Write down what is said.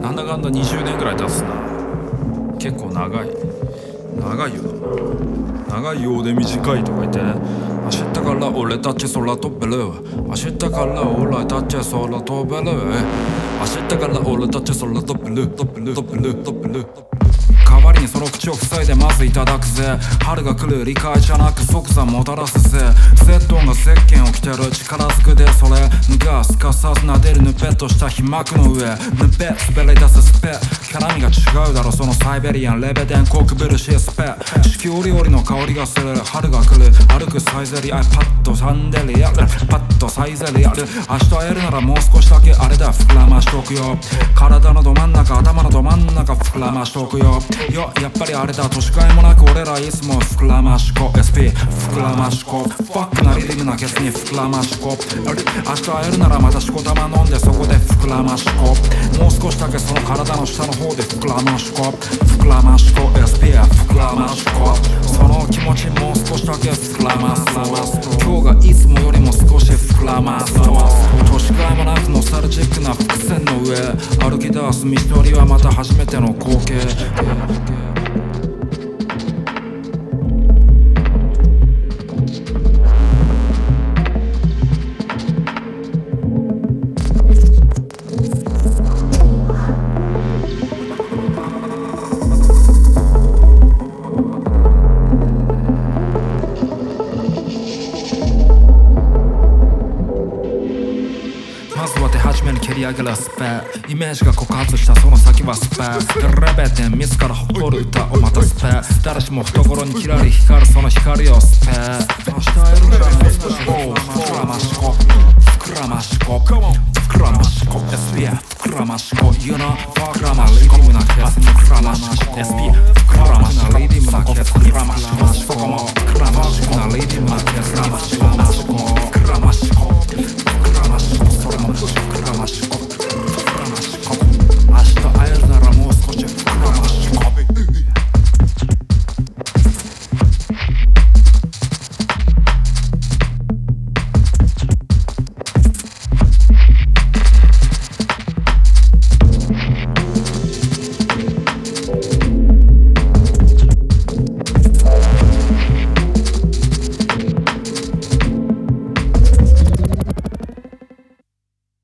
なんだかんだ20年ぐらい経つな。結構長い。長いよ。長いようで短いとか言ってね。明日から俺たち空飛べる。明日から俺たち空飛べる。明日から俺たち空飛べる。飛べる。飛べる。飛べる。にその口を塞いでまずいただくぜ。春が来る理解じゃなく即座もたらすぜ。セットンが石鹸を着てる力ずくでそれがすかさず撫でるぬぺっとした皮膜の上。ぬぺ滑り出すスペ絡みが違うだろそのサイベリアンレベデンコークブルシエスペ四季折々の香りがする。春が来る。歩くサイゼリアパッとサンデリアル。パッとサイゼリアル。明日会えるならもう少しだけあれだ。膨らましとくよ。体のど真ん中頭のど真ん中。膨らましとくよ。よやっぱりあれだ。年替えもなく俺らいつも膨らましこ。SP 膨らましこ。ファックなリズムなケツに膨らましこ。明日会えるならまたしこたま飲んでそこで膨らましこ。もう少しだけその体の下の方で膨らましこ。膨らましこ。SP 膨らましこ。その気持ちもう少しだけ膨らます。今日がいつもよりも少し膨らます。年替えもなくノスタルジックな伏線上。歩き出す道のりはまた初めての光景。めに蹴り上げるスペイメージが枯渇したその先はスペンレベテン自ら誇る歌をまたスペ誰しも懐にキラリ光るその光をスペ明日会えるんじゃない少し膨らましこ膨らましこ膨らましこ SPF 膨らましこ You know 膨らましこリディムなケースに膨らましこ SPF 膨らましこリディムなケース膨らましこ